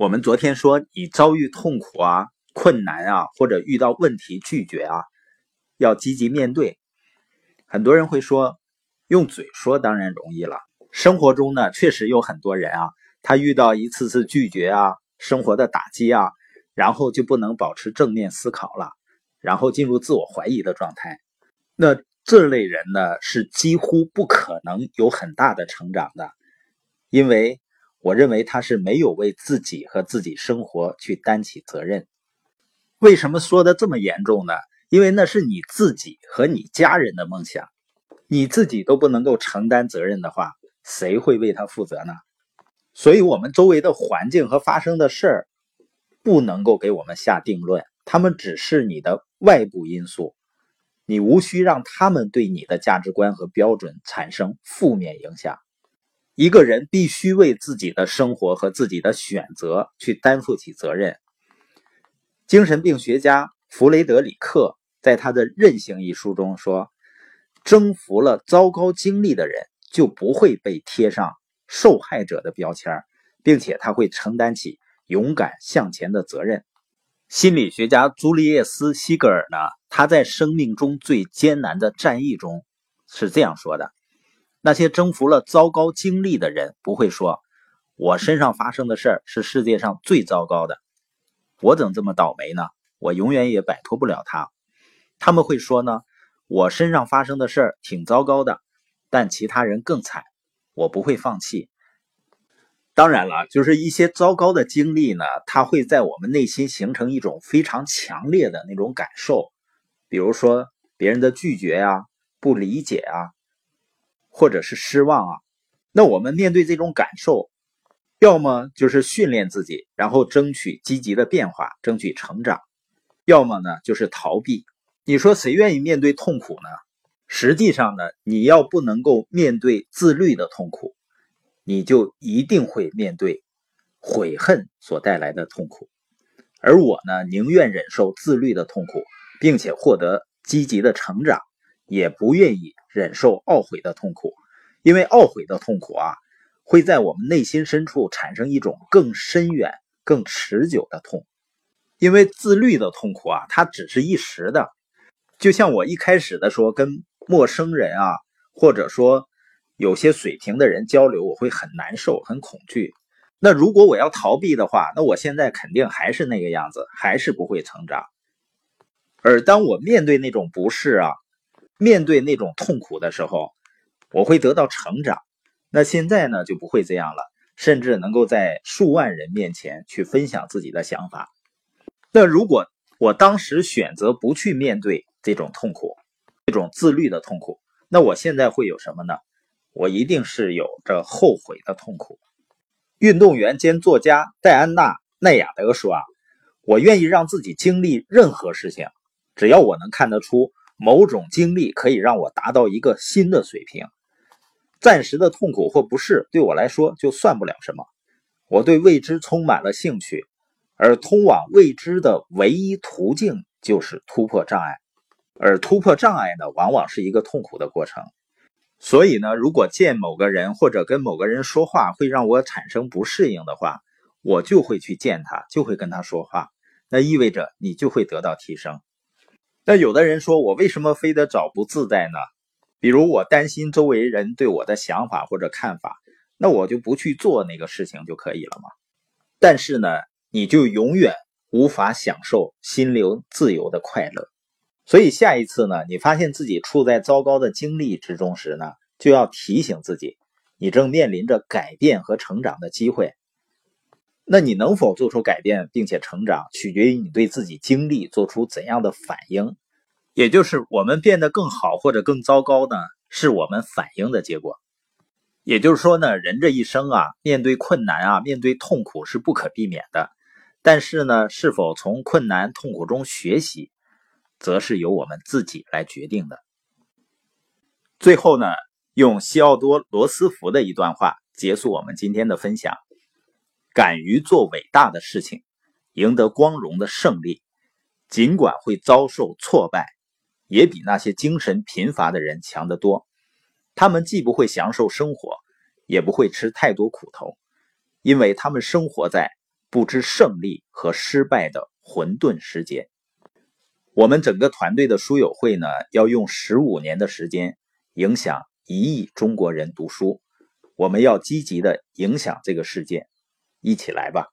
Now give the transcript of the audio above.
我们昨天说，你遭遇痛苦啊、困难啊，或者遇到问题拒绝啊，要积极面对。很多人会说，用嘴说当然容易了。生活中呢，确实有很多人啊，他遇到一次次拒绝啊，生活的打击啊，然后就不能保持正面思考了，然后进入自我怀疑的状态。那这类人呢，是几乎不可能有很大的成长的，因为。我认为他是没有为自己和自己生活去担起责任。为什么说的这么严重呢？因为那是你自己和你家人的梦想，你自己都不能够承担责任的话，谁会为他负责呢？所以，我们周围的环境和发生的事儿不能够给我们下定论，他们只是你的外部因素，你无需让他们对你的价值观和标准产生负面影响。一个人必须为自己的生活和自己的选择去担负起责任。精神病学家弗雷德里克在他的《韧性》一书中说：“征服了糟糕经历的人，就不会被贴上受害者的标签，并且他会承担起勇敢向前的责任。”心理学家朱利叶斯·西格尔呢，他在《生命中最艰难的战役》中是这样说的。那些征服了糟糕经历的人不会说：“我身上发生的事儿是世界上最糟糕的，我怎么这么倒霉呢？我永远也摆脱不了它。”他们会说呢：“我身上发生的事儿挺糟糕的，但其他人更惨，我不会放弃。”当然了，就是一些糟糕的经历呢，它会在我们内心形成一种非常强烈的那种感受，比如说别人的拒绝啊、不理解啊。或者是失望啊，那我们面对这种感受，要么就是训练自己，然后争取积极的变化，争取成长；要么呢就是逃避。你说谁愿意面对痛苦呢？实际上呢，你要不能够面对自律的痛苦，你就一定会面对悔恨所带来的痛苦。而我呢，宁愿忍受自律的痛苦，并且获得积极的成长。也不愿意忍受懊悔的痛苦，因为懊悔的痛苦啊，会在我们内心深处产生一种更深远、更持久的痛。因为自律的痛苦啊，它只是一时的。就像我一开始的说，跟陌生人啊，或者说有些水平的人交流，我会很难受、很恐惧。那如果我要逃避的话，那我现在肯定还是那个样子，还是不会成长。而当我面对那种不适啊，面对那种痛苦的时候，我会得到成长。那现在呢，就不会这样了，甚至能够在数万人面前去分享自己的想法。那如果我当时选择不去面对这种痛苦，这种自律的痛苦，那我现在会有什么呢？我一定是有着后悔的痛苦。运动员兼作家戴安娜·奈亚德说：“啊，我愿意让自己经历任何事情，只要我能看得出。”某种经历可以让我达到一个新的水平，暂时的痛苦或不适对我来说就算不了什么。我对未知充满了兴趣，而通往未知的唯一途径就是突破障碍，而突破障碍呢，往往是一个痛苦的过程。所以呢，如果见某个人或者跟某个人说话会让我产生不适应的话，我就会去见他，就会跟他说话，那意味着你就会得到提升。那有的人说我为什么非得找不自在呢？比如我担心周围人对我的想法或者看法，那我就不去做那个事情就可以了嘛？但是呢，你就永远无法享受心灵自由的快乐。所以下一次呢，你发现自己处在糟糕的经历之中时呢，就要提醒自己，你正面临着改变和成长的机会。那你能否做出改变并且成长，取决于你对自己经历做出怎样的反应。也就是我们变得更好或者更糟糕呢，是我们反应的结果。也就是说呢，人这一生啊，面对困难啊，面对痛苦是不可避免的。但是呢，是否从困难痛苦中学习，则是由我们自己来决定的。最后呢，用西奥多·罗斯福的一段话结束我们今天的分享。敢于做伟大的事情，赢得光荣的胜利，尽管会遭受挫败，也比那些精神贫乏的人强得多。他们既不会享受生活，也不会吃太多苦头，因为他们生活在不知胜利和失败的混沌世界。我们整个团队的书友会呢，要用十五年的时间影响一亿中国人读书。我们要积极的影响这个世界，一起来吧。